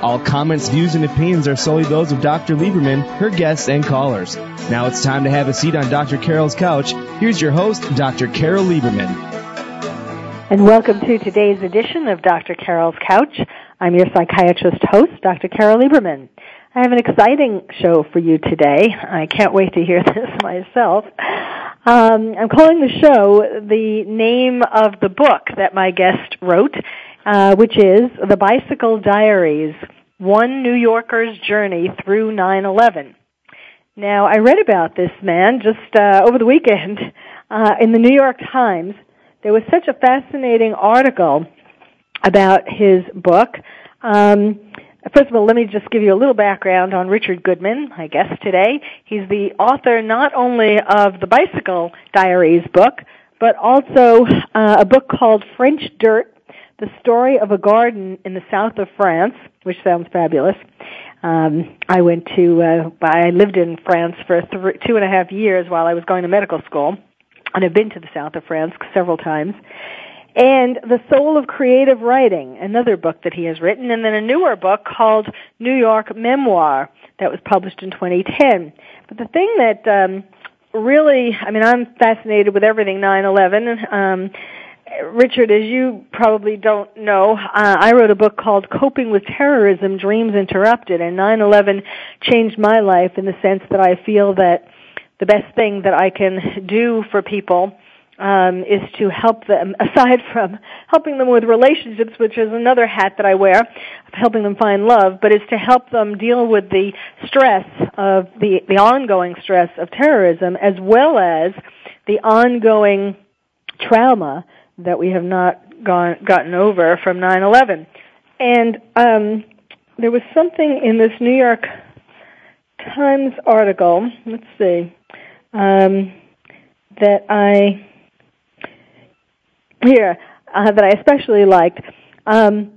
All comments, views, and opinions are solely those of Dr. Lieberman, her guests, and callers. Now it's time to have a seat on Dr. Carol's couch. Here's your host, Dr. Carole Lieberman. And welcome to today's edition of Dr. Carol's Couch. I'm your psychiatrist host, Dr. Carole Lieberman. I have an exciting show for you today. I can't wait to hear this myself. Um, I'm calling the show the name of the book that my guest wrote. Uh, which is The Bicycle Diaries, One New Yorker's Journey Through 9-11. Now, I read about this man just uh, over the weekend uh, in the New York Times. There was such a fascinating article about his book. Um, First of all, let me just give you a little background on Richard Goodman, my guest today. He's the author not only of the Bicycle Diaries book, but also uh, a book called French Dirt, the story of a garden in the south of France, which sounds fabulous. Um, I went to, uh, I lived in France for th- two and a half years while I was going to medical school, and I've been to the south of France several times. And The Soul of Creative Writing, another book that he has written, and then a newer book called New York Memoir that was published in 2010. But the thing that um, really, I mean, I'm fascinated with everything 9/11. Um, Richard, as you probably don't know, uh, I wrote a book called Coping with Terrorism, Dreams Interrupted, and 9-11 changed my life in the sense that I feel that the best thing that I can do for people um, is to help them, aside from helping them with relationships, which is another hat that I wear, helping them find love, but is to help them deal with the stress of the, the ongoing stress of terrorism as well as the ongoing trauma that we have not gone, gotten over from 9/11. And um, there was something in this New York Times article. Let's see um, that I here uh, that I especially liked. Um,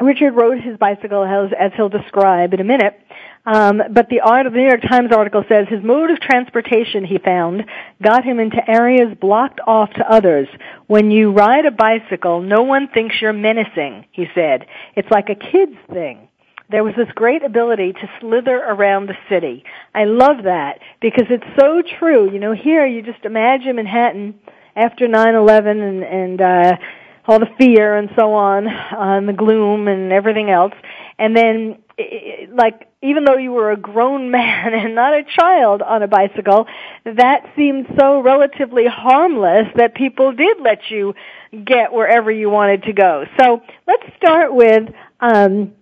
Richard rode his bicycle as, as he'll describe in a minute, um, but the, the New York Times article says his mode of transportation, he found, got him into areas blocked off to others. When you ride a bicycle, no one thinks you're menacing, he said. It's like a kid's thing. There was this great ability to slither around the city. I love that because it's so true. You know, here you just imagine Manhattan after 9/11 and and uh all the fear and so on, uh, and the gloom and everything else. And then like even though you were a grown man and not a child on a bicycle, that seemed so relatively harmless that people did let you get wherever you wanted to go. So let's start with um,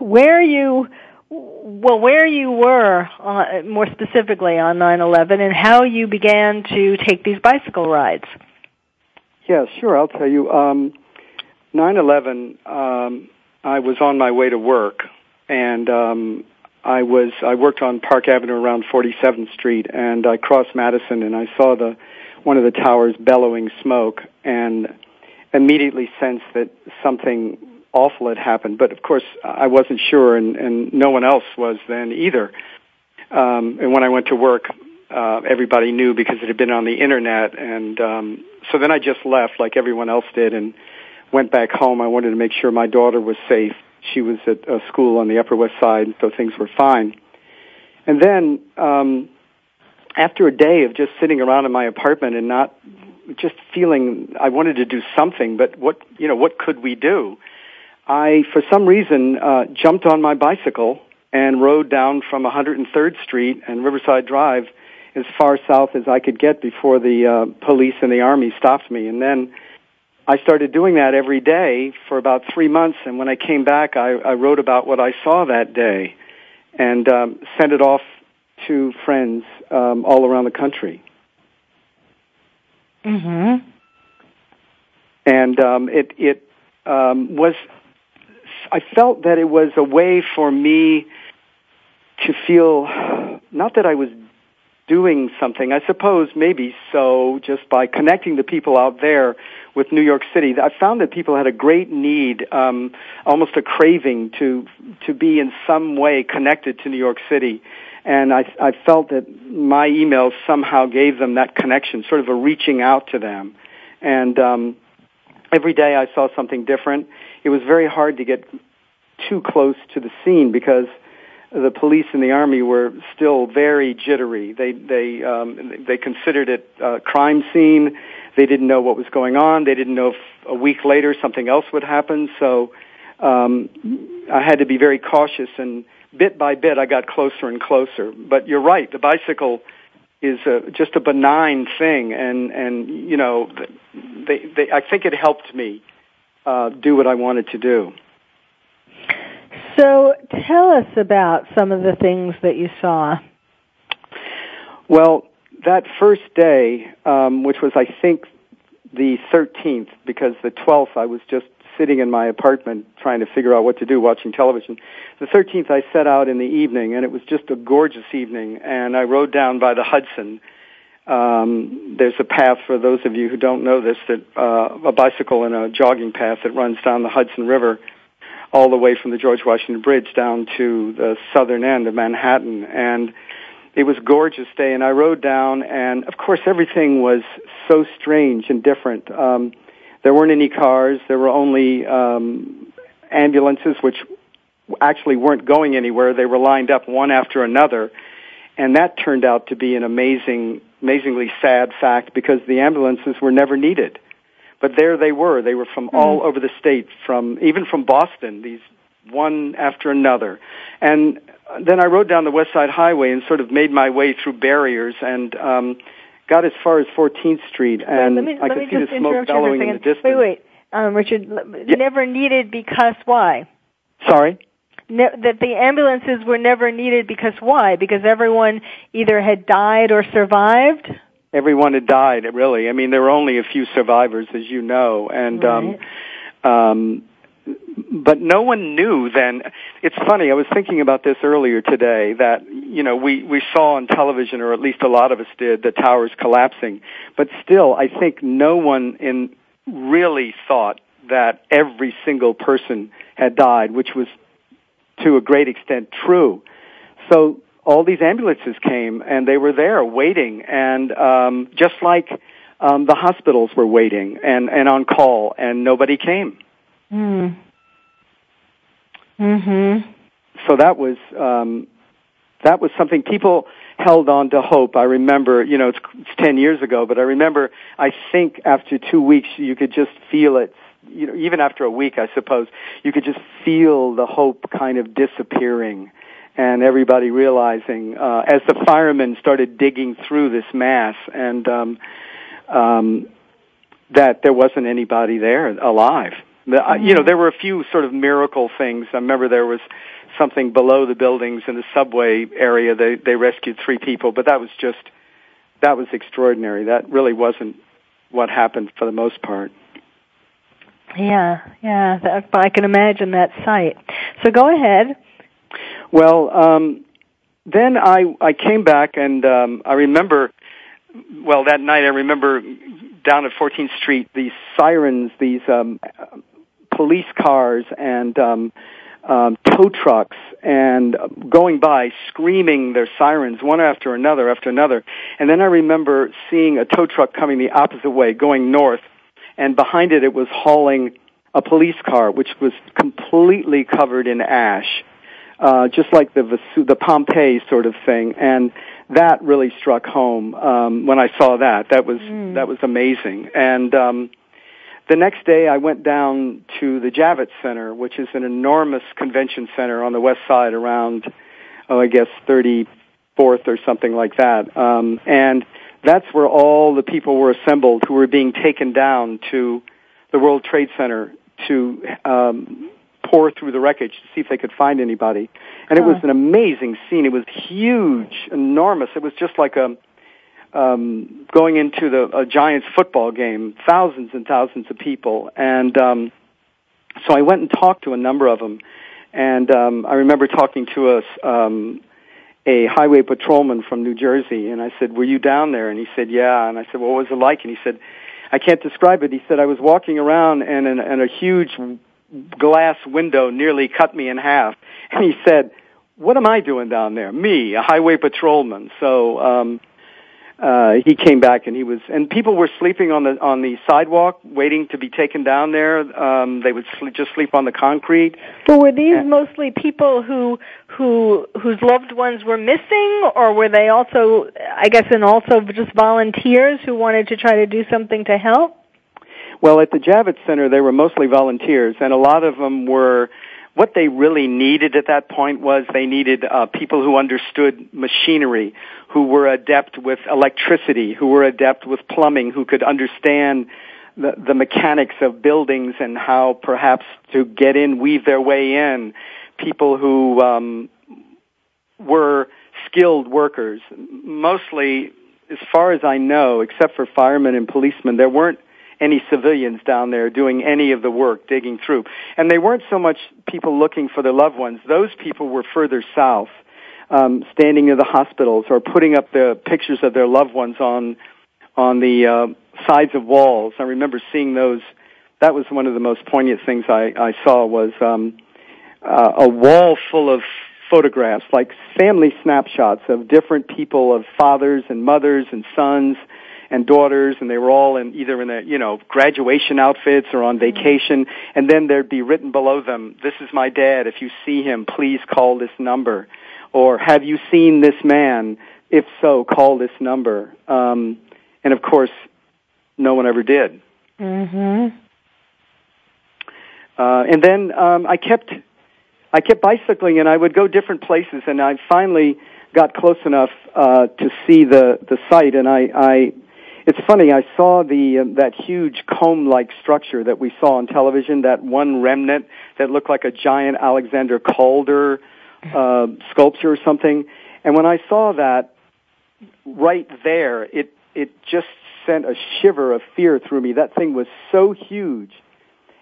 where you well where you were uh, more specifically on 9/11 and how you began to take these bicycle rides. Yeah, sure. I'll tell you. Um, 9/11. Um, I was on my way to work and um, I was I worked on Park Avenue around 47th Street, and I crossed Madison, and I saw the one of the towers bellowing smoke, and immediately sensed that something awful had happened. But of course, I wasn't sure, and, and no one else was then either. Um, and when I went to work, uh, everybody knew because it had been on the internet, and um, so then I just left like everyone else did, and went back home. I wanted to make sure my daughter was safe she was at a school on the Upper West Side, so things were fine. And then, um, after a day of just sitting around in my apartment and not just feeling I wanted to do something, but what you know, what could we do? I, for some reason, uh, jumped on my bicycle and rode down from 103rd Street and Riverside Drive as far south as I could get before the uh, police and the army stopped me. And then I started doing that every day for about three months, and when I came back, I, I wrote about what I saw that day, and um, sent it off to friends um, all around the country. Mm-hmm. And um, it it um, was. I felt that it was a way for me to feel not that I was doing something. I suppose maybe so, just by connecting the people out there with New York City. I found that people had a great need, um, almost a craving to to be in some way connected to New York City. And I, I felt that my emails somehow gave them that connection, sort of a reaching out to them. And um, every day I saw something different. It was very hard to get too close to the scene because the police and the army were still very jittery. They they um, they considered it a crime scene. They didn't know what was going on. They didn't know if a week later something else would happen. So um, I had to be very cautious, and bit by bit I got closer and closer. But you're right. The bicycle is a, just a benign thing, and and you know, they, they I think it helped me uh, do what I wanted to do. So tell us about some of the things that you saw. Well, that first day, um, which was I think the 13th, because the 12th I was just sitting in my apartment trying to figure out what to do, watching television. The 13th I set out in the evening, and it was just a gorgeous evening, and I rode down by the Hudson. Um, there's a path for those of you who don't know this that uh, a bicycle and a jogging path that runs down the Hudson River all the way from the George Washington Bridge down to the southern end of Manhattan. And it was gorgeous day, and I rode down, and of course everything was so strange and different. Um, there weren't any cars. There were only um, ambulances, which actually weren't going anywhere. They were lined up one after another, and that turned out to be an amazing, amazingly sad fact because the ambulances were never needed. But there they were. They were from mm. all over the state, from even from Boston. These one after another, and then I rode down the West Side Highway and sort of made my way through barriers and um, got as far as 14th Street, and me, I could see the smoke bellowing in the distance. Wait, wait, um, Richard. Yeah. Never needed because why? Sorry. Ne- that the ambulances were never needed because why? Because everyone either had died or survived everyone had died really. I mean there were only a few survivors as you know and right. um um but no one knew then. It's funny i was thinking about this earlier today that you know we we saw on television or at least a lot of us did the towers collapsing. But still i think no one in really thought that every single person had died which was to a great extent true. So all these ambulances came and they were there waiting. And um just like um the hospitals were waiting and and on call and nobody came. Mm mhm so that was um that was something people held on to hope. I remember you know it's, it's 10 years ago but i remember i think after 2 weeks you could just feel it you know even after a week i suppose you could just feel the hope kind of disappearing and everybody realizing uh, as the firemen started digging through this mass and um, um, that there wasn't anybody there alive. The, uh, you know, there were a few sort of miracle things. I remember there was something below the buildings in the subway area. They they rescued three people, but that was just that was extraordinary. That really wasn't what happened for the most part. Yeah, yeah, that, I can imagine that sight. So go ahead. Well, um, then I I came back and um, I remember. Well, that night I remember down at 14th Street these sirens, these um, police cars and um, um, tow trucks and going by screaming their sirens one after another after another. And then I remember seeing a tow truck coming the opposite way, going north, and behind it it was hauling a police car which was completely covered in ash uh, just like the Vesu- the Pompeii sort of thing, and that really struck home um, when I saw that. That was mm. that was amazing. And um, the next day, I went down to the Javits Center, which is an enormous convention center on the west side, around oh, I guess thirty fourth or something like that, um, and that's where all the people were assembled who were being taken down to the World Trade Center to um, pour through the wreckage to see if they could find anybody. And it was an amazing scene. It was huge, enormous. It was just like a um, going into the a Giants football game, thousands and thousands of people, and um, so I went and talked to a number of them, and um, I remember talking to us. Um, a highway patrolman from New Jersey, and I said, "Were you down there?" And he said, "Yeah." And I said, "What was it like?" And he said, "I can't describe it." He said, "I was walking around, and, and, and a huge glass window nearly cut me in half." And he said, "What am I doing down there? Me, a highway patrolman." So um, uh, he came back and he was, and people were sleeping on the on the sidewalk, waiting to be taken down there. Um, they would sleep, just sleep on the concrete. Well, were these and, mostly people who who whose loved ones were missing, or were they also, I guess, and also just volunteers who wanted to try to do something to help? Well, at the Javits Center, they were mostly volunteers, and a lot of them were what they really needed at that point was they needed uh, people who understood machinery, who were adept with electricity, who were adept with plumbing, who could understand the, the mechanics of buildings and how perhaps to get in, weave their way in. People who um, were skilled workers. Mostly, as far as I know, except for firemen and policemen, there weren't any civilians down there doing any of the work, digging through. And they weren't so much people looking for their loved ones. Those people were further south, um, standing near the hospitals or putting up the pictures of their loved ones on on the uh, sides of walls. I remember seeing those. That was one of the most poignant things I, I saw was um, uh, a wall full of photographs, like family snapshots of different people, of fathers and mothers and sons and daughters and they were all in either in a you know graduation outfits or on mm-hmm. vacation and then there'd be written below them this is my dad. If you see him please call this number. Or have you seen this man? If so call this number. Um and of course no one ever did. Mhm uh and then um i kept i kept bicycling and i would go different places and i finally got close enough uh to see the the site and i i it's funny. I saw the uh, that huge comb-like structure that we saw on television. That one remnant that looked like a giant Alexander Calder uh, sculpture or something. And when I saw that right there, it it just sent a shiver of fear through me. That thing was so huge.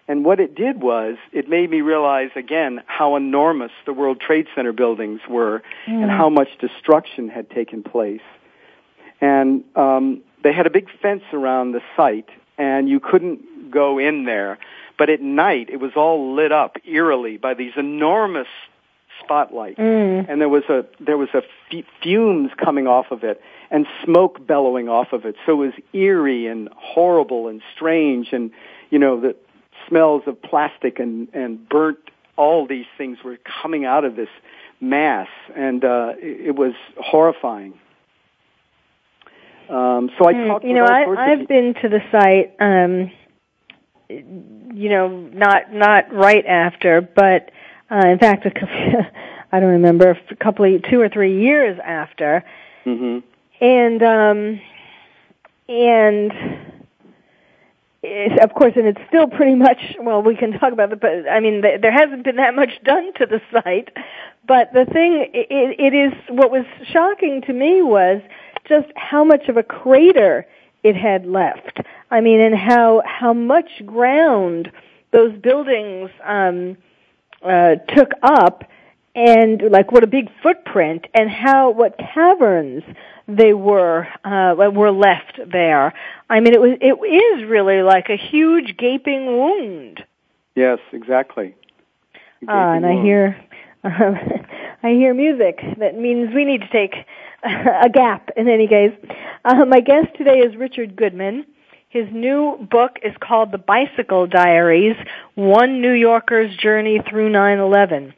And what it did was, it made me realize again how enormous the World Trade Center buildings were mm. and how much destruction had taken place. And um, they had a big fence around the site and you couldn't go in there. But at night, it was all lit up eerily by these enormous spotlights, mm. and there was a there was a f- fumes coming off of it and smoke bellowing off of it. So it was eerie and horrible and strange, and you know the smells of plastic and and burnt. All these things were coming out of this mass, and uh, it, it was horrifying. Um, so I hmm, talked. You know, I, I've been to the site. Um, you know, not not right after, but uh, in fact, a couple, I don't remember a couple of two or three years after, mm-hmm. and um, and it's, of course, and it's still pretty much. Well, we can talk about it, but I mean, th- there hasn't been that much done to the site. But the thing, it, it is what was shocking to me was just how much of a crater it had left. I mean, and how how much ground those buildings um, uh, took up, and like what a big footprint, and how what caverns they were uh, were left there. I mean, it was it is really like a huge gaping wound. Yes, exactly. Uh, and wound. I hear uh, I hear music. That means we need to take a gap in any case. Uh, my guest today is Richard Goodman. His new book is called The Bicycle Diaries, One New Yorker's Journey Through 9-11.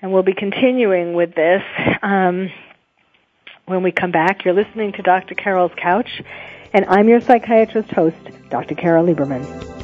And we'll be continuing with this um, when we come back. You're listening to Dr. Carol's Couch, and I'm your psychiatrist host, Dr. Carole Lieberman.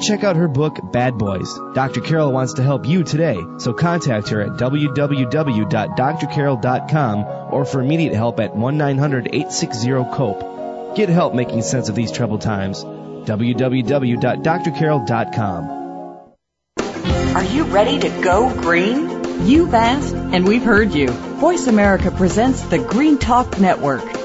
check out her book, Bad Boys. Dr. Carol wants to help you today, so contact her at www.drcarol.com or for immediate help at 1-900-860-COPE. Get help making sense of these troubled times. www.drcarol.com. Are you ready to go green? You've asked, and we've heard you. Voice America presents the Green Talk Network.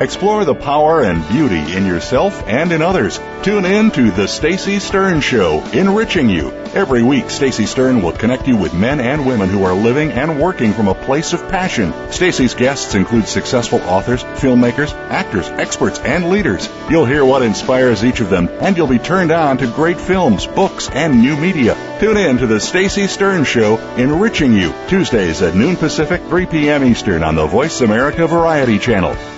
Explore the power and beauty in yourself and in others. Tune in to The Stacy Stern Show, enriching you. Every week, Stacy Stern will connect you with men and women who are living and working from a place of passion. Stacy's guests include successful authors, filmmakers, actors, experts, and leaders. You'll hear what inspires each of them, and you'll be turned on to great films, books, and new media. Tune in to The Stacy Stern Show, enriching you, Tuesdays at noon Pacific, 3 p.m. Eastern on the Voice America Variety Channel.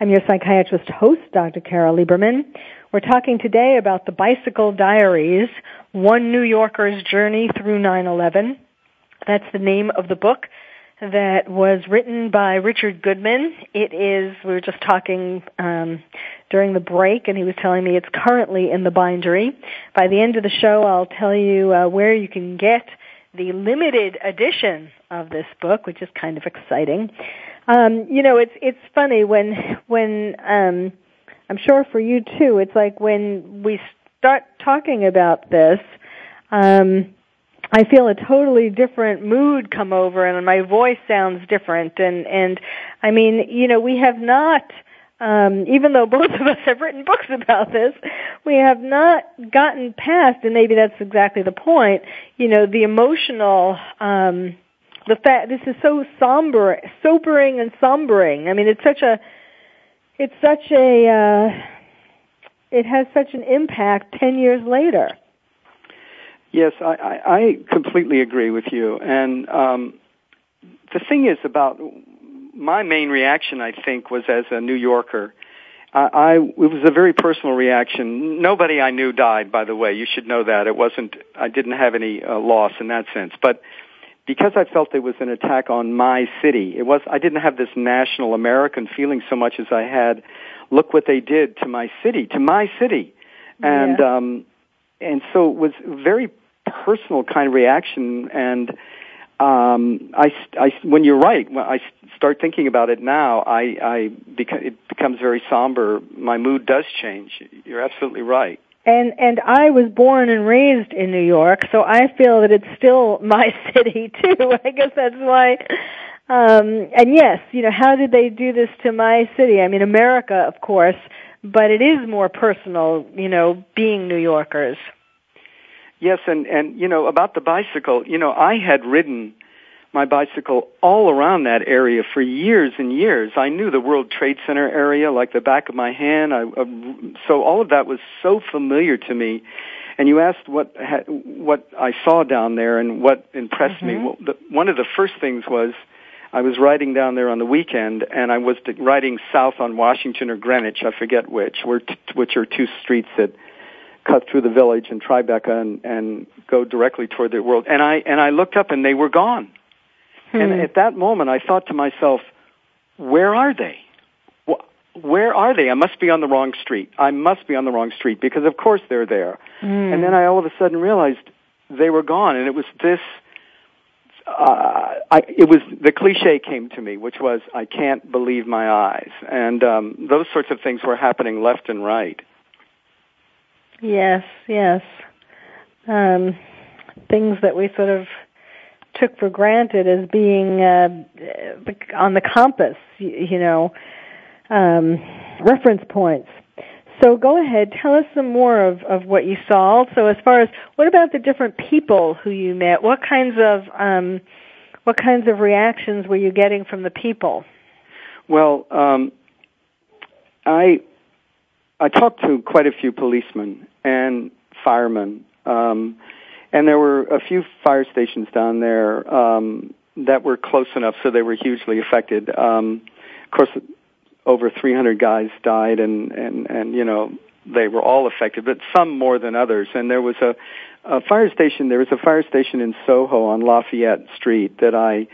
I'm your psychiatrist host, Dr. Carole Lieberman. We're talking today about the Bicycle Diaries, One New Yorker's Journey Through 9-11. That's the name of the book that was written by Richard Goodman. It is, we were just talking um, during the break, and he was telling me it's currently in the bindery. By the end of the show, I'll tell you uh, where you can get the limited edition of this book, which is kind of exciting. Um, you know, it's it's funny when when um, I'm sure for you too. It's like when we start talking about this, um, I feel a totally different mood come over, and my voice sounds different. And and I mean, you know, we have not. Um, even though both of us have written books about this, we have not gotten past, and maybe that's exactly the point. You know, the emotional um, the fact this is so somber, sobering and sombering. I mean, it's such a, it's such a, uh, it has such an impact ten years later. Yes, I, I, I completely agree with you. And um, the thing is about my main reaction, I think, was as a New Yorker. I, I it was a very personal reaction. Nobody I knew died, by the way. You should know that. It wasn't. I didn't have any uh, loss in that sense, but because I felt it was an attack on my city, it was I didn't have this national American feeling so much as I had look what they did to my city, to my city. And Yeah. um and so it was a very personal kind of reaction and um I, I when you're right when I start thinking about it now I I beca- it becomes very somber my mood does change you're absolutely right And and I was born and raised in New York, so I feel that it's still my city too. I guess that's why. Um, and yes, you know, how did they do this to my city? I mean, America, of course, but it is more personal, you know, being New Yorkers. Yes, and and you know about the bicycle. You know, I had ridden my bicycle all around that area for years and years. I knew the World Trade Center area like the back of my hand. I, uh, so all of that was so familiar to me. And you asked what ha- what I saw down there and what impressed Mm-hmm. me. Well, the, one of the first things was I was riding down there on the weekend, and I was riding south on Washington or Greenwich, I forget which, which are two streets that cut through the village and Tribeca and, and go directly toward the world. And I and I looked up, and they were gone. And Hmm. at that moment, I thought to myself, "Where are they? Where are they? I must be on the wrong street. I must be on the wrong street because, of course, they're there." Hmm. And then I all of a sudden realized they were gone, and it was this. Uh, I, it was the cliche came to me, which was I can't believe my eyes, and um, those sorts of things were happening left and right. Yes, yes. Um, things that we sort of took for granted as being uh, on the compass, you, know, um, reference points. So go ahead, tell us some more of, of what you saw. Also, as far as what about the different people who you met? What kinds of um, what kinds of reactions were you getting from the people? Well, um, I I talked to quite a few policemen and firemen, um, and there were a few fire stations down there um, that were close enough so they were hugely affected. Um, of course, over 300 guys died, and and and you know they were all affected, but some more than others. And there was a, a fire station. There was a fire station in Soho on Lafayette Street that I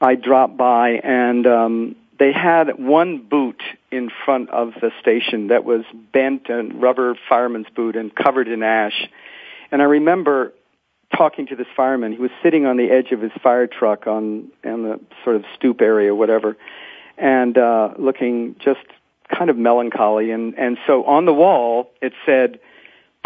I dropped by, and um, they had one boot in front of the station that was bent and rubber fireman's boot and covered in ash. And I remember talking to this fireman. He was sitting on the edge of his fire truck on on the sort of stoop area, whatever, and uh, looking just kind of melancholy. And and so on the wall it said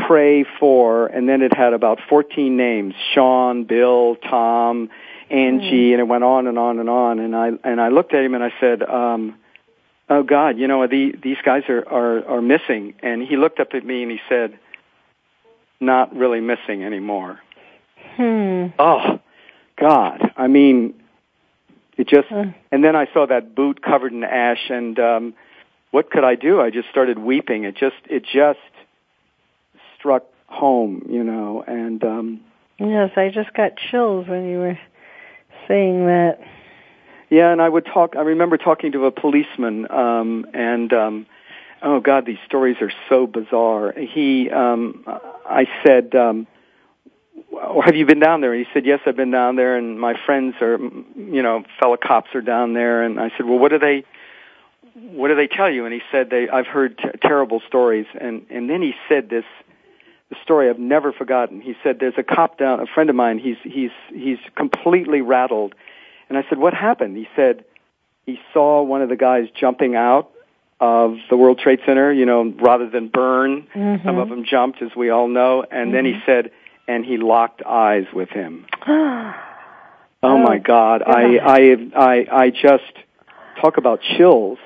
pray for, and then it had about 14 names: Sean, Bill, Tom, Angie, and it went on and on and on. And I and I looked at him and I said, um, "Oh God, you know the, these guys are, are are missing." And he looked up at me and he said, "Not really missing anymore." Hmm. Oh God, I mean, it just. Uh, And then I saw that boot covered in ash, and um, what could I do? I just started weeping. It just it just struck home, you know, and. um yes, I just got chills when you were saying that. Yeah, and I would talk. I remember talking to a policeman, um, and um, oh God, these stories are so bizarre. He, um, I said, um, "Have you been down there?" He said, "Yes, I've been down there, and my friends are, you know, fellow cops are down there." And I said, "Well, what do they, what do they tell you?" And he said, "They, I've heard t- terrible stories." And and then he said this, the story I've never forgotten. He said, "There's a cop down, a friend of mine. He's he's he's completely rattled." And I said, "What happened?" He said, "He saw one of the guys jumping out of the World Trade Center. You know, rather than burn, Mhm. some of them jumped, as we all know. And then he said, and he locked eyes with him. Oh, Oh, my God! I I I I just talk about chills.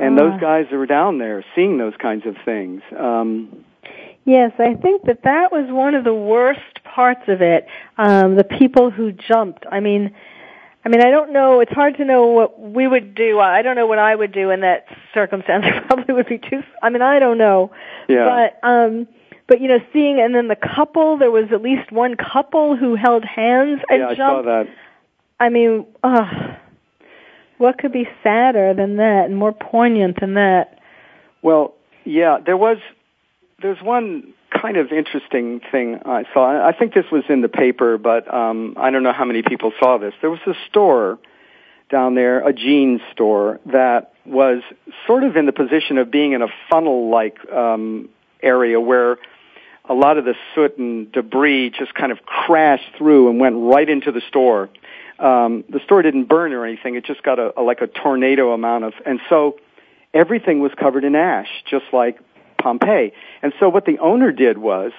And Ah. those guys that were down there seeing those kinds of things. Um, Yes, I think that that was one of the worst parts of it. Um, the people who jumped. I mean, I mean, I don't know. It's hard to know what we would do. I don't know what I would do in that circumstance. I probably would be too. I mean, I don't know. yeah. But um, but you know, seeing and then the couple. There was at least one couple who held hands and yeah, I jumped. saw that. I mean, ugh, what could be sadder than that and more poignant than that? Well, yeah, there was there's one kind of interesting thing I saw. I think this was in the paper, but um, I don't know how many people saw this. There was a store down there, a jeans store that was sort of in the position of being in a funnel-like um, area where a lot of the soot and debris just kind of crashed through and went right into the store. Um, the store didn't burn or anything; it just got a, a like a tornado amount of, and so everything was covered in ash, just like Pompeii. And so what the owner did was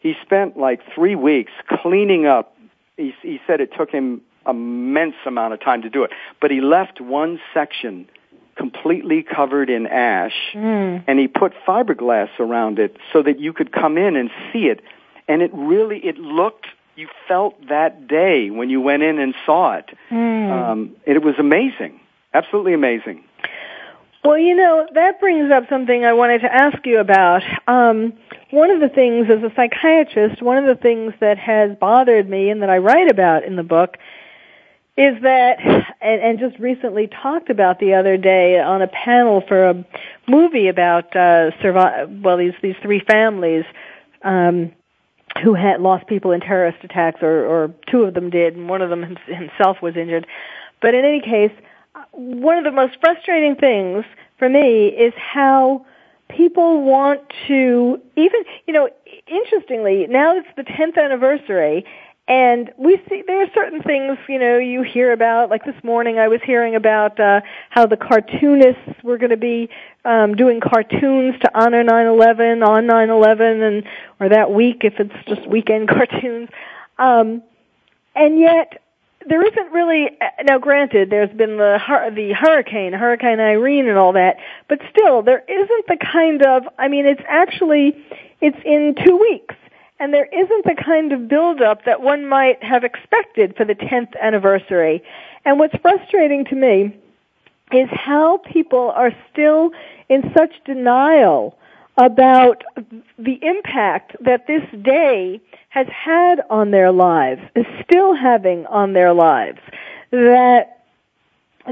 he spent like three weeks cleaning up. He, he said it took him immense amount of time to do it, but he left one section completely covered in ash Mm. and he put fiberglass around it so that you could come in and see it and it really it looked you felt that day when you went in and saw it. Mm. Um, it was amazing, absolutely amazing. Well, you know, that brings up something I wanted to ask you about. Um, one of the things, as a psychiatrist, one of the things that has bothered me and that I write about in the book is that, and, and just recently talked about the other day on a panel for a movie about uh, survive. Well, these these three families um, who had lost people in terrorist attacks, or, or two of them did, and one of them himself was injured. But in any case, one of the most frustrating things for me is how people want to even you know interestingly now it's the 10th anniversary and we see there are certain things, you know, you hear about. Like this morning, I was hearing about uh, how the cartoonists were going to be um, doing cartoons to honor 9/11 on 9/11, and or that week if it's just weekend cartoons. Um, and yet, there isn't really. Uh, now, granted, there's been the the hurricane, Hurricane Irene, and all that, but still, there isn't the kind of. I mean, it's actually it's in two weeks and there isn't the kind of build up that one might have expected for the 10th anniversary. And what's frustrating to me is how people are still in such denial about the impact that this day has had on their lives, is still having on their lives. That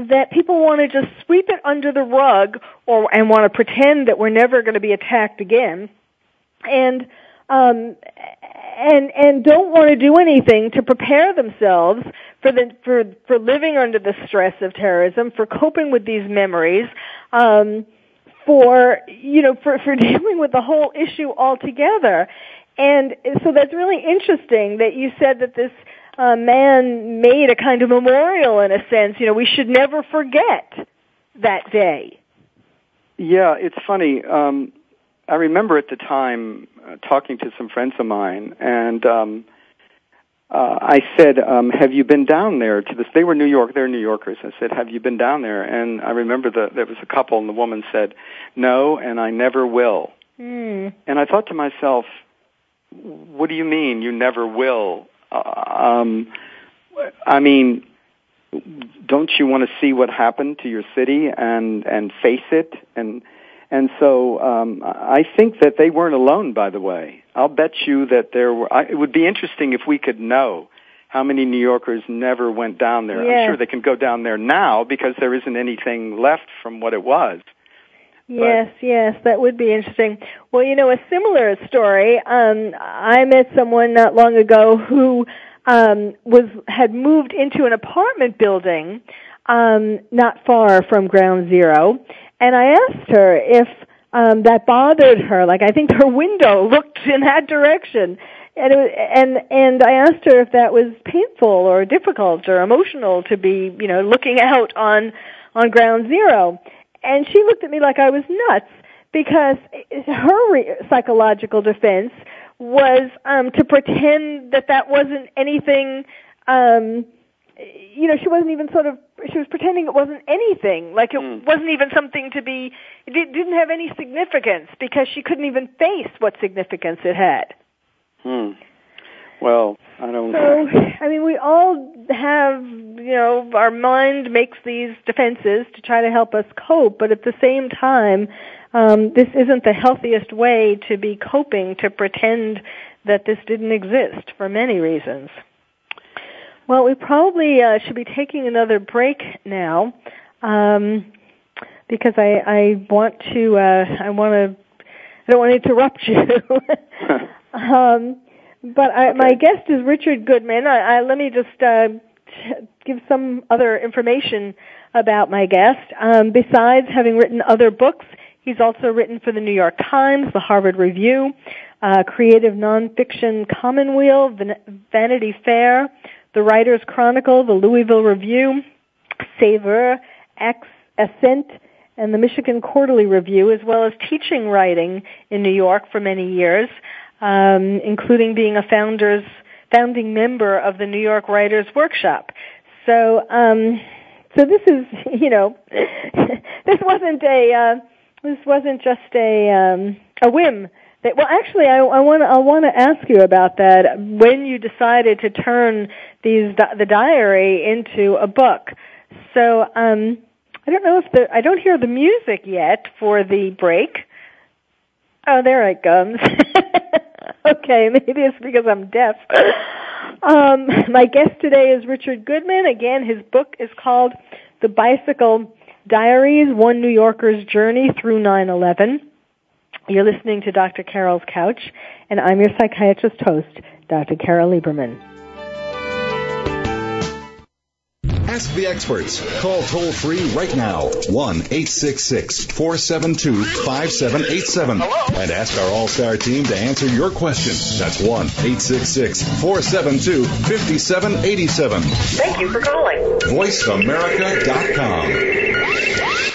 that people want to just sweep it under the rug or and want to pretend that we're never going to be attacked again. And um, and and don't want to do anything to prepare themselves for the for for living under the stress of terrorism, for coping with these memories, um, for you know for for dealing with the whole issue altogether. And so that's really interesting that you said that this uh, man made a kind of memorial in a sense. You know, we should never forget that day. Yeah, it's funny. Um, I remember at the time uh, talking to some friends of mine, and um, uh, I said, um, "Have you been down there to this?" They were New York; they're New Yorkers. I said, "Have you been down there?" And I remember that there was a couple, and the woman said, "No, and I never will." Mm. And I thought to myself, "What do you mean you never will?" Uh, um, I mean, don't you want to see what happened to your city and and face it and and so um, I think that they weren't alone. By the way, I'll bet you that there were. I, it would be interesting if we could know how many New Yorkers never went down there. Yes. I'm sure they can go down there now because there isn't anything left from what it was. Yes, but, yes, that would be interesting. Well, you know, a similar story. Um, I met someone not long ago who um, was had moved into an apartment building um, not far from Ground Zero, and I asked her if um, that bothered her. Like I think her window looked in that direction, and it was, and and I asked her if that was painful or difficult or emotional to be you know looking out on on Ground Zero, and she looked at me like I was nuts because her re- psychological defense was um, to pretend that that wasn't anything. Um, you know, she wasn't even sort of, she was pretending it wasn't anything, like it Mm. wasn't even something to be, it didn't have any significance because she couldn't even face what significance it had. Hmm. Well, I don't So, know. I mean, we all have, you know, our mind makes these defenses to try to help us cope, but at the same time, um, this isn't the healthiest way to be coping to pretend that this didn't exist for many reasons. Well, we probably uh, should be taking another break now, um, because I, I want to. Uh, I want to. I don't want to interrupt you. um, but I, Okay. my guest is Richard Goodman. I, I, let me just uh, t- give some other information about my guest. Um, besides having written other books, he's also written for the New York Times, the Harvard Review, uh, Creative Nonfiction Commonweal, Van- Vanity Fair, the Writers Chronicle, the Louisville Review, Saveur, Ex- Ascent, and the Michigan Quarterly Review, as well as teaching writing in New York for many years, um, including being a founder's founding member of the New York Writers Workshop. So, um, so this is, you know, this wasn't a, uh, this wasn't just a, um, a whim well, actually, I, I want I want to ask you about that. When you decided to turn these the diary into a book, so um, I don't know if the I don't hear the music yet for the break. Oh, there it comes. okay, maybe it's because I'm deaf. Um, my guest today is Richard Goodman. Again, his book is called The Bicycle Diaries: One New Yorker's Journey Through 9/11. You're listening to Dr. Carol's Couch, and I'm your psychiatrist host, Dr. Carole Lieberman. Ask the experts. Call toll free right now 1 866 472 5787 and ask our All Star team to answer your question. That's 1 866 472 5787. Thank you for calling. VoiceAmerica.com.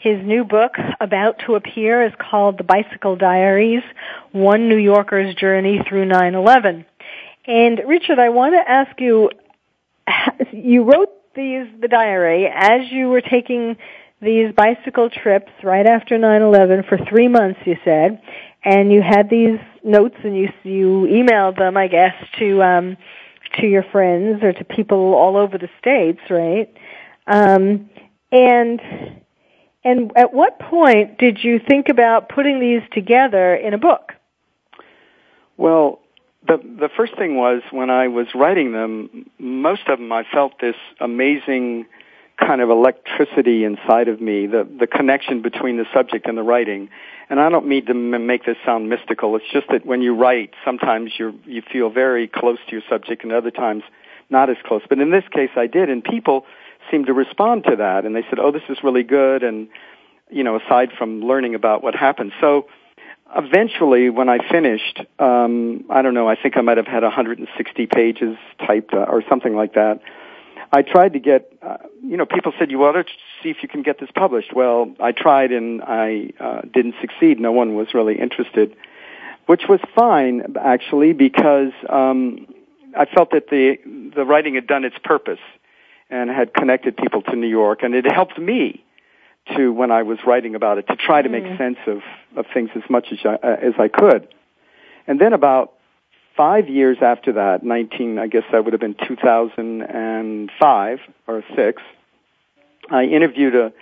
His new book, about to appear, is called The Bicycle Diaries, One New Yorker's Journey Through 9-11. And Richard, I want to ask you, you wrote these, the diary as you were taking these bicycle trips right after 9-11 for three months, you said, and you had these notes and you, you emailed them, I guess, to, um, to your friends or to people all over the states, right? Um, and and at what point did you think about putting these together in a book? Well, the the first thing was when I was writing them, most of them I felt this amazing kind of electricity inside of me, the the connection between the subject and the writing. And I don't mean to m- make this sound mystical. It's just that when you write, sometimes you you feel very close to your subject, and other times not as close. But in this case, I did, and people seemed to respond to that, and they said, "Oh, this is really good," and you know, aside from learning about what happened. So eventually, when I finished, um, I don't know, I think I might have had 160 pages typed uh, or something like that. I tried to get, uh, you know, people said you ought to see if you can get this published. Well, I tried and I uh, didn't succeed. No one was really interested, which was fine actually because um, I felt that the the writing had done its purpose and had connected people to New York, and it helped me to when I was writing about it to try to make mm. sense of of things as much as I, uh, as I could. And then about five years after that, 19, I guess that would have been 2005 or six, I interviewed a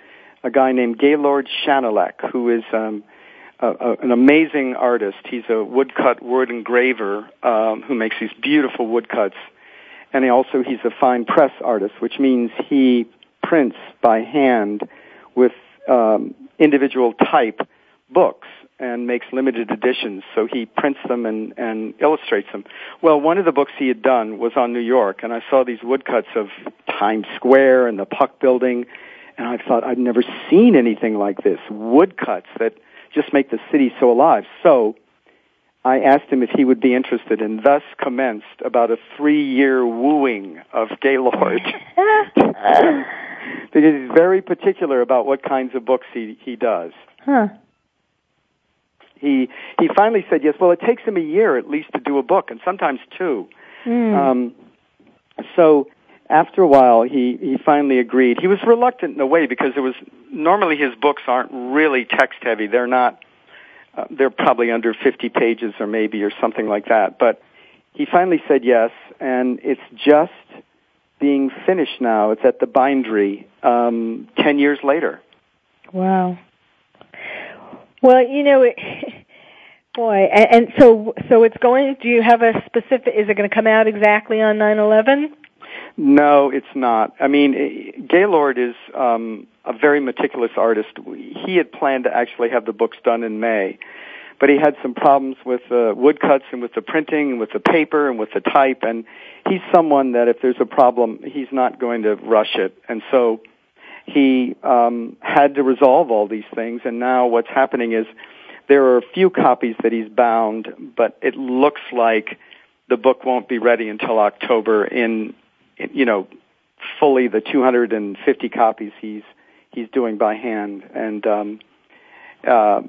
a guy named Gaylord Schanilec, who is um, a, a, an amazing artist. He's a woodcut wood engraver um, who makes these beautiful woodcuts, and he also he's a fine press artist, which means he prints by hand with um, individual type books and makes limited editions. So he prints them and, and illustrates them. Well, one of the books he had done was on New York, and I saw these woodcuts of Times Square and the Puck Building, and I thought I'd never seen anything like this. Woodcuts that just make the city so alive. So I asked him if he would be interested, and thus commenced about a three-year wooing of Gaylord. because he's very particular about what kinds of books he he does. Huh. He he finally said yes. Well, it takes him a year at least to do a book, and sometimes two. Mm. Um, so after a while, he he finally agreed. He was reluctant in a way because it was normally his books aren't really text heavy. They're not. Uh, they're probably under 50 pages or maybe or something like that. But he finally said yes, and it's just being finished now. It's at the bindery um, 10 years later. Wow. Well, you know, it, boy, and, and so so it's going. Do you have a specific? Is it going to come out exactly on nine eleven? No, it's not. I mean, Gaylord is um, a very meticulous artist. He had planned to actually have the books done in May, but he had some problems with the woodcuts and with the printing and with the paper and with the type. And he's someone that if there's a problem, he's not going to rush it. And so he um, had to resolve all these things. And now what's happening is there are a few copies that he's bound, but it looks like the book won't be ready until October in you know, fully the 250 copies he's he's doing by hand, and um, uh,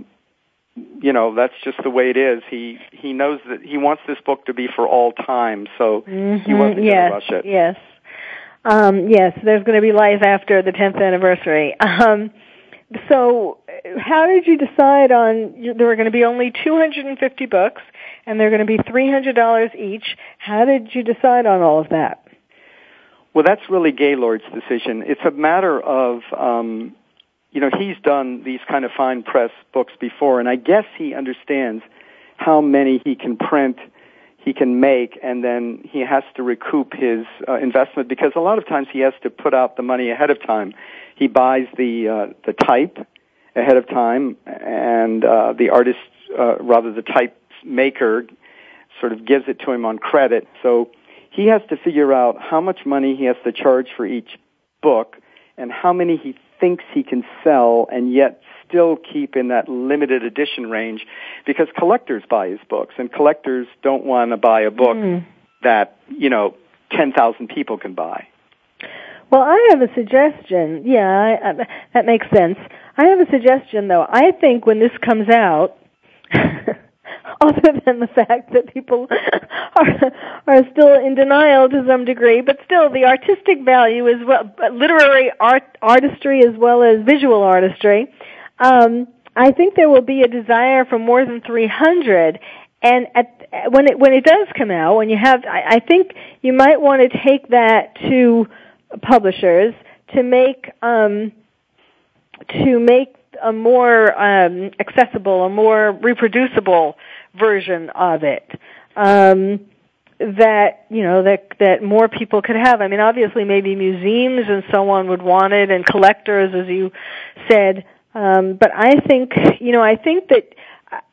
you know that's just the way it is. He he knows that he wants this book to be for all time, so mm-hmm. he wasn't yes, going to rush it. Yes, um, yes. There's going to be life after the 10th anniversary. Um, so, how did you decide on? There were going to be only 250 books, and they're going to be $300 each. How did you decide on all of that? Well, that's really Gaylord's decision. It's a matter of, um, you know, he's done these kind of fine press books before, and I guess he understands how many he can print, he can make, and then he has to recoup his uh, investment because a lot of times he has to put out the money ahead of time. He buys the uh, the type ahead of time, and uh, the artist, uh, rather the type maker, sort of gives it to him on credit. So he has to figure out how much money he has to charge for each book and how many he thinks he can sell and yet still keep in that limited edition range because collectors buy his books and collectors don't want to buy a book mm. that, you know, 10,000 people can buy. Well, I have a suggestion. Yeah, I, I, that makes sense. I have a suggestion though. I think when this comes out, other than the fact that people are are still in denial to some degree, but still the artistic value as well, literary art artistry as well as visual artistry. Um, I think there will be a desire for more than 300, and at when it when it does come out, when you have, I, I think you might want to take that to publishers to make um, to make a more um, accessible, a more reproducible version of it. Um, that you know that that more people could have. I mean, obviously, maybe museums and so on would want it, and collectors, as you said. Um, but I think you know, I think that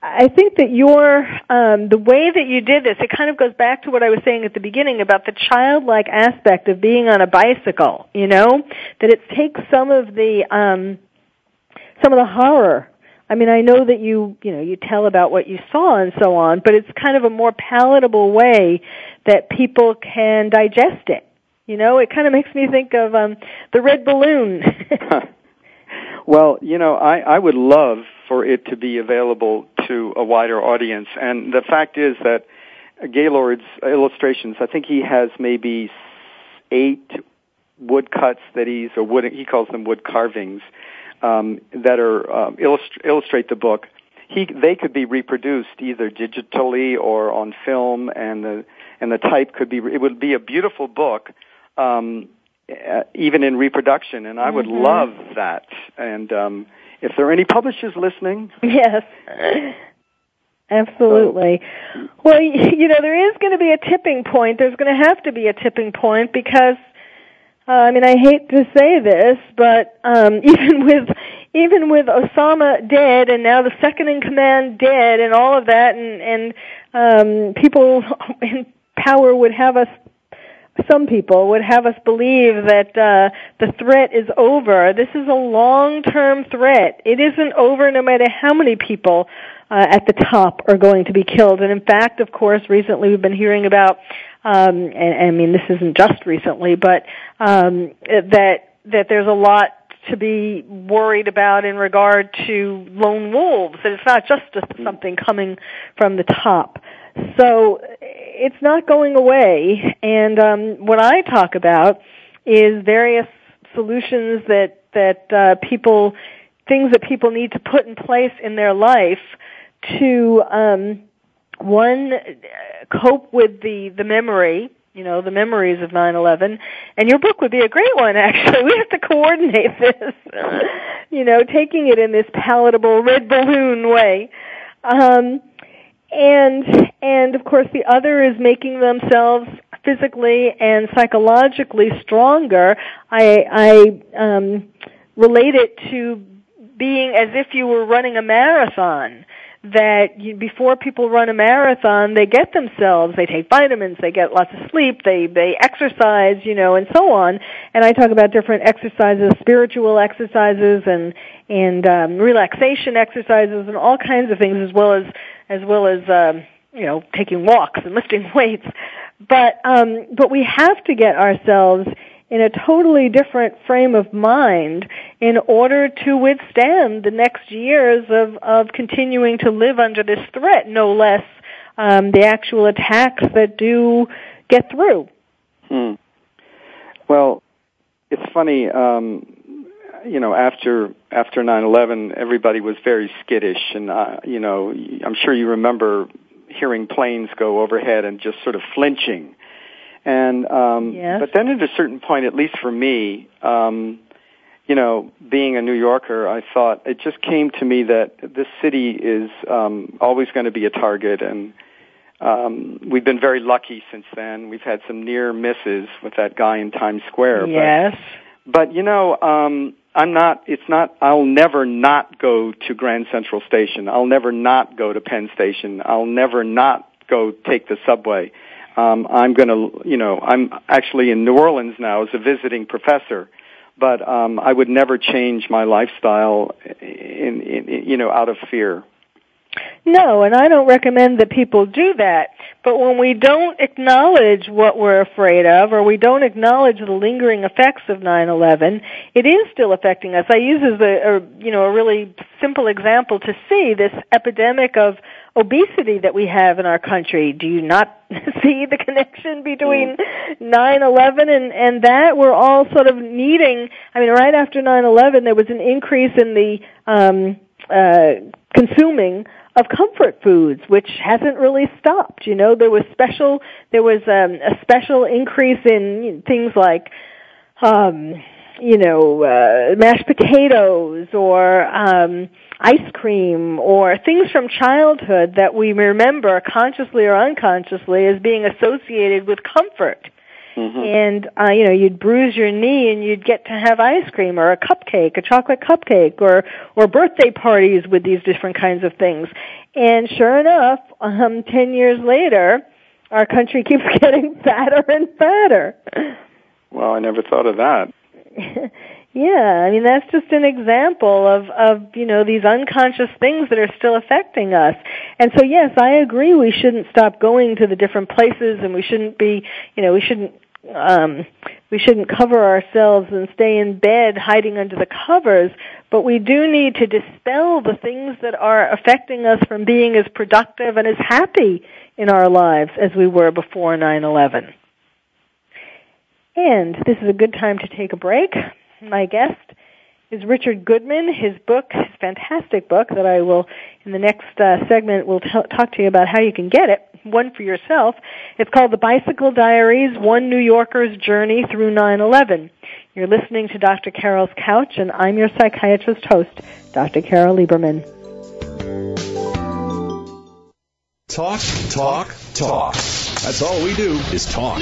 I think that your um, the way that you did this, it kind of goes back to what I was saying at the beginning about the childlike aspect of being on a bicycle. You know, that it takes some of the um, some of the horror I mean, I know that you, you know, you tell about what you saw and so on, but it's kind of a more palatable way that people can digest it. You know, it kind of makes me think of um the red balloon. well, you know, I I would love for it to be available to a wider audience, and the fact is that Gaylord's illustrations, I think he has maybe eight woodcuts that he's or wood he calls them wood carvings um, that are um, illust- illustrate the book. He, they could be reproduced either digitally or on film, and the and the type could be. It would be a beautiful book, um, uh, even in reproduction. And I would mm-hmm. love that. And um, if there are any publishers listening, yes, absolutely. Well, you know, there is going to be a tipping point. There's going to have to be a tipping point because uh, I mean, I hate to say this, but um, even with even with Osama dead and now the second in command dead and all of that, and and um, people in power would have us. Some people would have us believe that uh, the threat is over. This is a long-term threat. It isn't over no matter how many people uh, at the top are going to be killed. And in fact, of course, recently we've been hearing about um, and, I mean this isn't just recently, but um, that that there's a lot to be worried about in regard to lone wolves. That it's not just something coming from the top. So it's not going away. And um, what I talk about is various solutions that that uh, people things that people need to put in place in their life to um, one cope with the the memory you know the memories of 9/11 and your book would be a great one actually. We have to coordinate this you know taking it in this palatable red balloon way. Um and and of course the other is making themselves physically and psychologically stronger. I i um relate it to being as if you were running a marathon that you, before people run a marathon, they get themselves, they take vitamins, they get lots of sleep, they, they exercise, you know, and so on. And I talk about different exercises, spiritual exercises and, and, um, relaxation exercises and all kinds of things as well as, as well as, um, you know, taking walks and lifting weights. But, um, but we have to get ourselves in a totally different frame of mind in order to withstand the next years of, of continuing to live under this threat, no less um, the actual attacks that do get through. Hmm. Well, it's funny. Um, you know, after after nine eleven, everybody was very skittish, and uh, you know, I'm sure you remember hearing planes go overhead and just sort of flinching and um, yes. but then at a certain point, at least for me, um, you know, being a New Yorker, I thought it just came to me that this city is um, always going to be a target, and um, we've been very lucky since then. We've had some near misses with that guy in Times Square. Yes. But, but you know, um, I'm not. It's not. I'll never not go to Grand Central Station. I'll never not go to Penn Station. I'll never not go take the subway um, I'm going to, you know, I'm actually in New Orleans now as a visiting professor, but um, I would never change my lifestyle, in, in, in, you know, out of fear. No, and I don't recommend that people do that. But when we don't acknowledge what we're afraid of, or we don't acknowledge the lingering effects of 9/11, it is still affecting us. I use as a, a you know a really simple example to see this epidemic of obesity that we have in our country. Do you not see the connection between 9/11 and and that? We're all sort of needing. I mean, right after 9/11, there was an increase in the um, uh, consuming of comfort foods, which hasn't really stopped. You know, there was special there was um, a special increase in things like. Um, you know, uh, mashed potatoes or um, ice cream or things from childhood that we remember consciously or unconsciously as being associated with comfort. Mm-hmm. And uh, you know, you'd bruise your knee and you'd get to have ice cream or a cupcake, a chocolate cupcake, or or birthday parties with these different kinds of things. And sure enough, um, ten years later, our country keeps getting fatter and fatter. Well, I never thought of that. Yeah, I mean that's just an example of of you know these unconscious things that are still affecting us. And so yes, I agree we shouldn't stop going to the different places and we shouldn't be, you know, we shouldn't um we shouldn't cover ourselves and stay in bed hiding under the covers, but we do need to dispel the things that are affecting us from being as productive and as happy in our lives as we were before 9/11. And this is a good time to take a break. My guest is Richard Goodman. His book, his fantastic book that I will, in the next uh, segment, will t- talk to you about how you can get it, one for yourself. It's called The Bicycle Diaries, One New Yorker's Journey Through 9-11. You're listening to Dr. Carole's Couch, and I'm your psychiatrist host, Dr. Carole Lieberman. Talk, talk, talk. That's all we do is talk.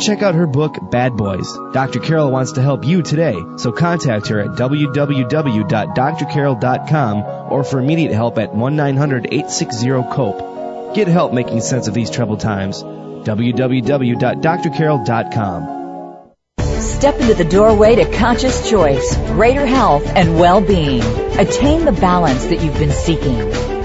check out her book, Bad Boys. Dr. Carole wants to help you today, so contact her at www.drcarol.com or for immediate help at 1-900-860-COPE. Get help making sense of these troubled times. www.drcarol.com. Step into the doorway to conscious choice, greater health, and well-being. Attain the balance that you've been seeking.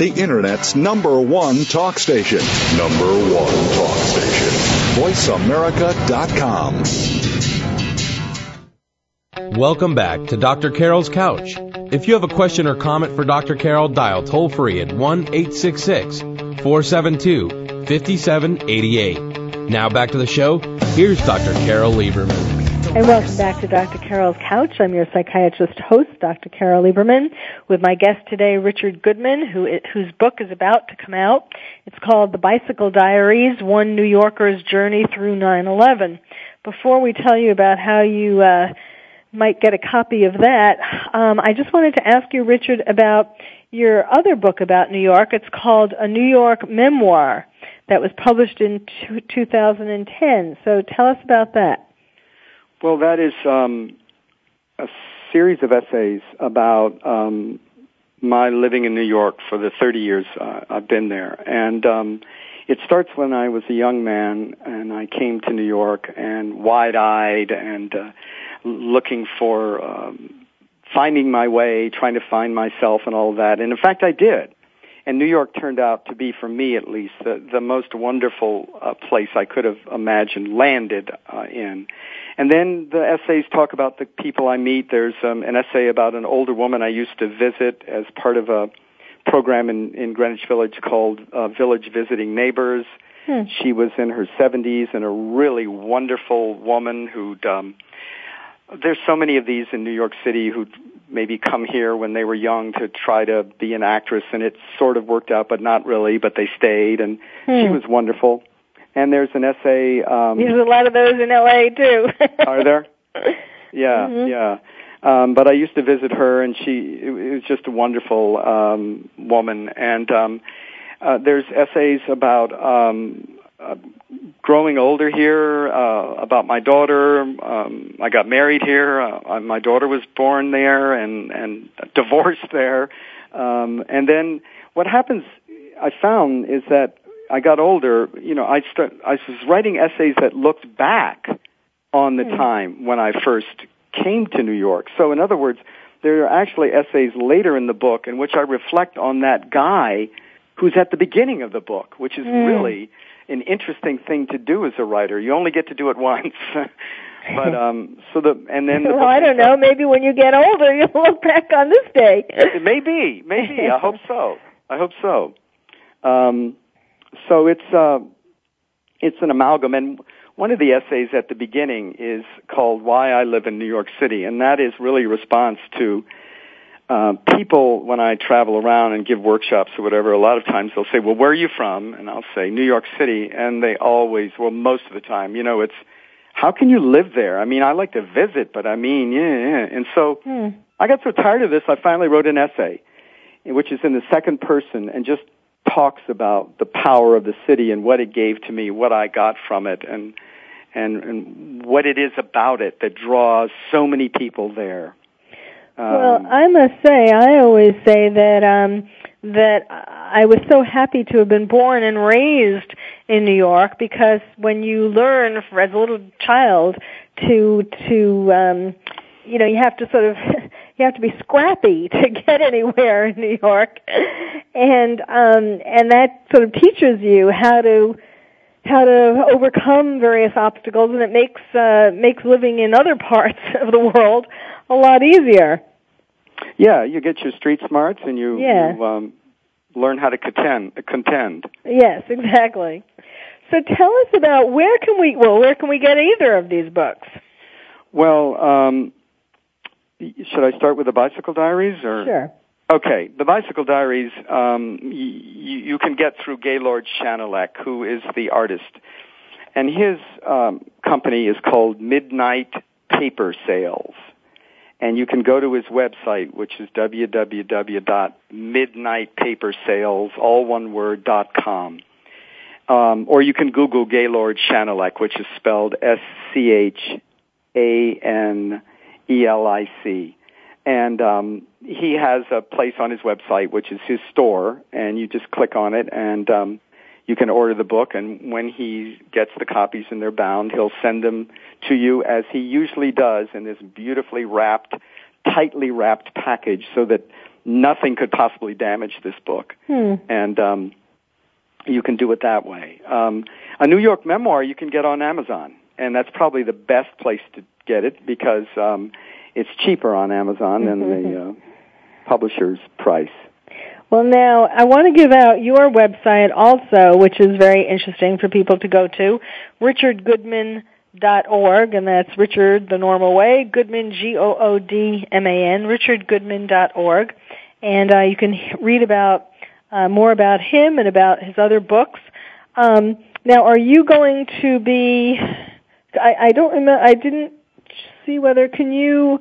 The Internet's number one talk station. Number one talk station. VoiceAmerica.com. Welcome back to Dr. Carole's Couch. If you have a question or comment for Dr. Carole, dial toll free at 1 866 472 5788. Now back to the show. Here's Dr. Carole Lieberman. And welcome back to Dr. Carole's Couch. I'm your psychiatrist host, Dr. Carole Lieberman, with my guest today, Richard Goodman, who, whose book is about to come out. It's called The Bicycle Diaries, One New Yorker's Journey Through 9-11. Before we tell you about how you uh, might get a copy of that, um, I just wanted to ask you, Richard, about your other book about New York. It's called A New York Memoir that was published in 2010. So tell us about that. Well, that is um, a series of essays about um, my living in New York for the 30 years uh, I've been there. And um, it starts when I was a young man and I came to New York and wide-eyed and uh, looking for um, finding my way, trying to find myself and all of that. And in fact, I did. And New York turned out to be, for me at least, the, the most wonderful uh, place I could have imagined landed uh, in. And then the essays talk about the people I meet. There's um, an essay about an older woman I used to visit as part of a program in, in Greenwich Village called uh, Village Visiting Neighbors. Hmm. She was in her 70s and a really wonderful woman who'd, um, there's so many of these in New York City who'd maybe come here when they were young to try to be an actress and it sort of worked out but not really, but they stayed and hmm. she was wonderful and there's an essay. Um, there's a lot of those in L.A. too. are there? Yeah, mm-hmm. yeah. Um, but I used to visit her, and she it was just a wonderful um, woman. And um, uh, there's essays about um, uh, growing older here, uh, about my daughter. Um, I got married here. Uh, my daughter was born there, and and divorced there. Um, and then what happens? I found is that I got older, you know, I start, I was writing essays that looked back on the mm. time when I first came to New York. So in other words, there are actually essays later in the book in which I reflect on that guy who's at the beginning of the book, which is mm. really an interesting thing to do as a writer. You only get to do it once. but um so the and then the well, I don't know, maybe when you get older you'll look back on this day. maybe, maybe. I hope so. I hope so. Um so it's uh, it's an amalgam, and one of the essays at the beginning is called "Why I Live in New York City," and that is really a response to uh, people, when I travel around and give workshops or whatever, a lot of times they'll say, well, where are you from? And I'll say, New York City. And they always, well, most of the time, you know, it's, how can you live there? I mean, I like to visit, but I mean, yeah, yeah. And so Hmm. I got so tired of this, I finally wrote an essay, which is in the second person and just talks about the power of the city and what it gave to me, what I got from it, and, and, and what it is about it that draws so many people there. Um, well, I must say, I always say that um, that I was so happy to have been born and raised in New York because when you learn as a little child to to um, you know you have to sort of you have to be scrappy to get anywhere in New York, and um, and that sort of teaches you how to how to overcome various obstacles, and it makes uh, makes living in other parts of the world a lot easier. Yeah, you get your street smarts and you, Yeah. you um, learn how to contend. Contend. Yes, exactly. So tell us about where can we well where can we get either of these books? Well, um, should I start with the Bicycle Diaries or? Sure. Okay, the Bicycle Diaries um, y- y- you can get through Gaylord Schanilec, who is the artist, and his um, company is called Midnight Paper Sales, and you can go to his website, which is www.midnightpapersales, all one word dot com. Um, or you can Google Gaylord Schanilec, which is spelled S C H A N E L I C. And um, he has a place on his website, which is his store, and you just click on it, and um, you can order the book. And when he gets the copies and they're bound, he'll send them to you, as he usually does, in this beautifully wrapped, tightly wrapped package, so that nothing could possibly damage this book. Hmm. And um, you can do it that way. Um, a New York memoir you can get on Amazon, and that's probably the best place to get it because um, it's cheaper on Amazon than the uh, publisher's price. Well, now I want to give out your website also, which is very interesting for people to go to, richardgoodman.org, and that's Richard the normal way, Goodman, G-O-O-D-M-A-N, richardgoodman.org, and uh, you can h- read about uh, more about him and about his other books. Um, now, are you going to be? I, I don't remember. I didn't see whether can you.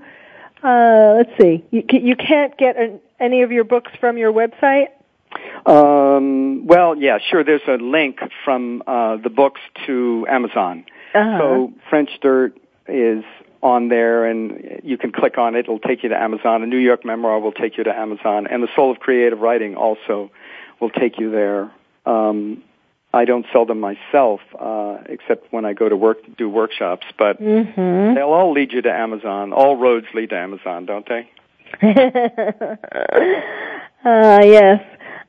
Uh, let's see. You, you can't get an, any of your books from your website. Um, well, yeah, sure. There's a link from uh, the books to Amazon. Uh-huh. So French Dirt is on there, and you can click on it. It'll take you to Amazon. A New York Memoir will take you to Amazon, and the Soul of Creative Writing also will take you there. Um, I don't sell them myself, uh, except when I go to work do workshops. But Mm-hmm. they'll all lead you to Amazon. All roads lead to Amazon, don't they? uh, yes.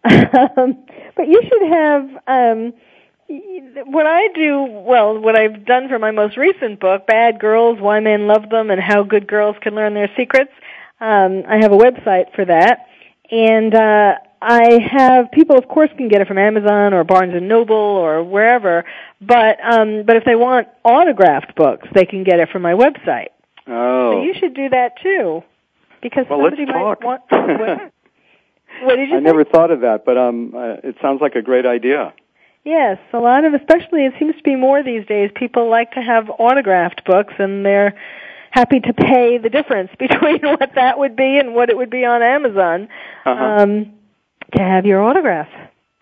um, but you should have um, what I do. Well, what I've done for my most recent book, "Bad Girls: Why Men Love Them and How Good Girls Can Learn Their Secrets." Um, I have a website for that, and uh, I have people, of course, can get it from Amazon or Barnes and Noble or wherever. But um, but if they want autographed books, they can get it from my website. Oh. So you should do that too, because Well, let's somebody talk. might want. What, what did you I say? never thought of that, but um, uh, it sounds like a great idea. Yes, a lot of, especially it seems to be more these days. People like to have autographed books, and they're happy to pay the difference between what that would be and what it would be on Amazon Uh-huh. um, to have your autograph.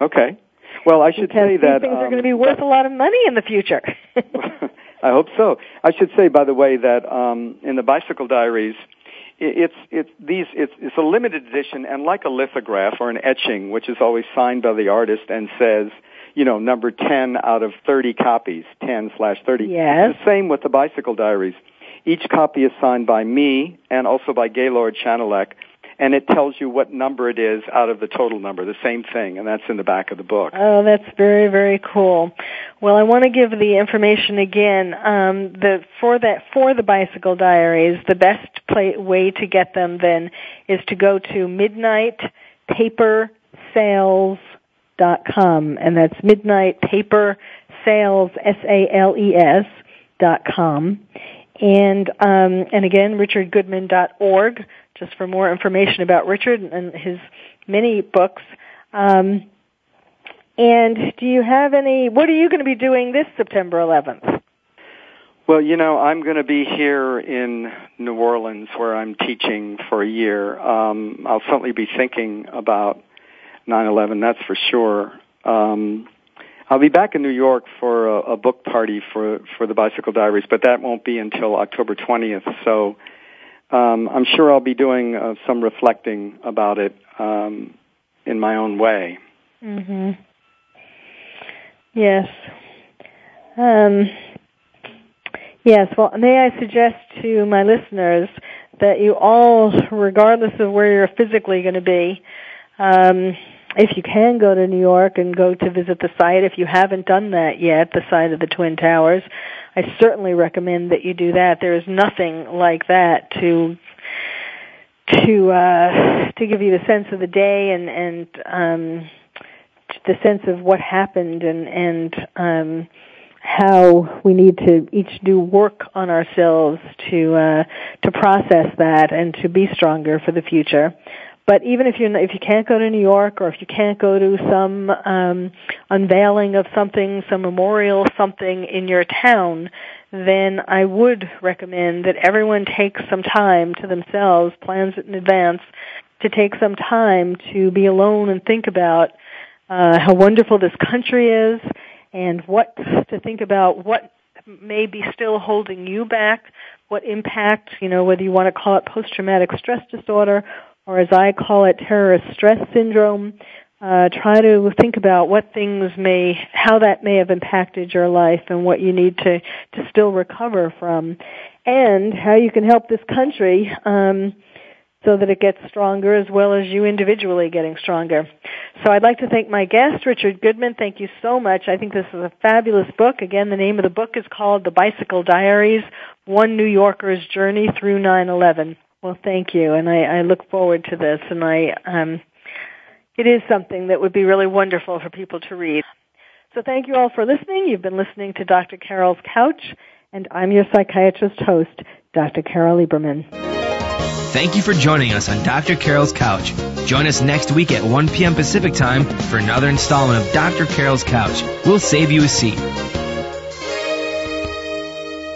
Okay. Well, I should because say that things are um, going to be worth a lot of money in the future. I hope so. I should say, by the way, that um, in the Bicycle Diaries, it's it's these it's it's a limited edition, and like a lithograph or an etching, which is always signed by the artist and says, you know, number ten out of thirty copies, ten slash thirty. Yes. It's the same with the Bicycle Diaries. Each copy is signed by me and also by Gaylord Schanilec, and it tells you what number it is out of the total number, the same thing, and that's in the back of the book. Oh, that's very, very cool. Well, I want to give the information again. Um, the for that for the bicycle diaries, the best play, way to get them then is to go to midnightpapersales.com, and that's midnight paper sales s a l e s dot com. And um, and again, richardgoodman.org just for more information about Richard and his many books. Um, and do you have any, what are you going to be doing this September 11th? Well, you know, I'm going to be here in New Orleans where I'm teaching for a year. Um, I'll certainly be thinking about 9/11. That's for sure. Um, I'll be back in New York for a, a book party for for the Bicycle Diaries, but that won't be until October 20th. So um, I'm sure I'll be doing uh, some reflecting about it um, in my own way. Mhm. Yes. Um, yes. Well, may I suggest to my listeners that you all, regardless of where you're physically going to be, um, if you can go to New York and go to visit the site, if you haven't done that yet, the site of the Twin Towers, I certainly recommend that you do that. There is nothing like that to to uh, to give you the sense of the day and and um, the sense of what happened and and um, how we need to each do work on ourselves to uh, to process that and to be stronger for the future. But even if you if you can't go to New York or if you can't go to some um, unveiling of something, some memorial something in your town, then I would recommend that everyone take some time to themselves, plans it in advance, to take some time to be alone and think about uh, how wonderful this country is and what to think about what may be still holding you back, what impact, you know, whether you want to call it post-traumatic stress disorder or as I call it, terrorist stress syndrome. Uh, try to think about what things may, how that may have impacted your life and what you need to, to still recover from and how you can help this country, um, so that it gets stronger as well as you individually getting stronger. So I'd like to thank my guest, Richard Goodman. Thank you so much. I think this is a fabulous book. Again, the name of the book is called The Bicycle Diaries, One New Yorker's Journey Through 9-11. Well, thank you, and I, I look forward to this, and I, um, it is something that would be really wonderful for people to read. So thank you all for listening. You've been listening to Dr. Carole's Couch, and I'm your psychiatrist host, Dr. Carole Lieberman. Thank you for joining us on Dr. Carole's Couch. Join us next week at 1 p.m. Pacific Time for another installment of Dr. Carole's Couch. We'll save you a seat.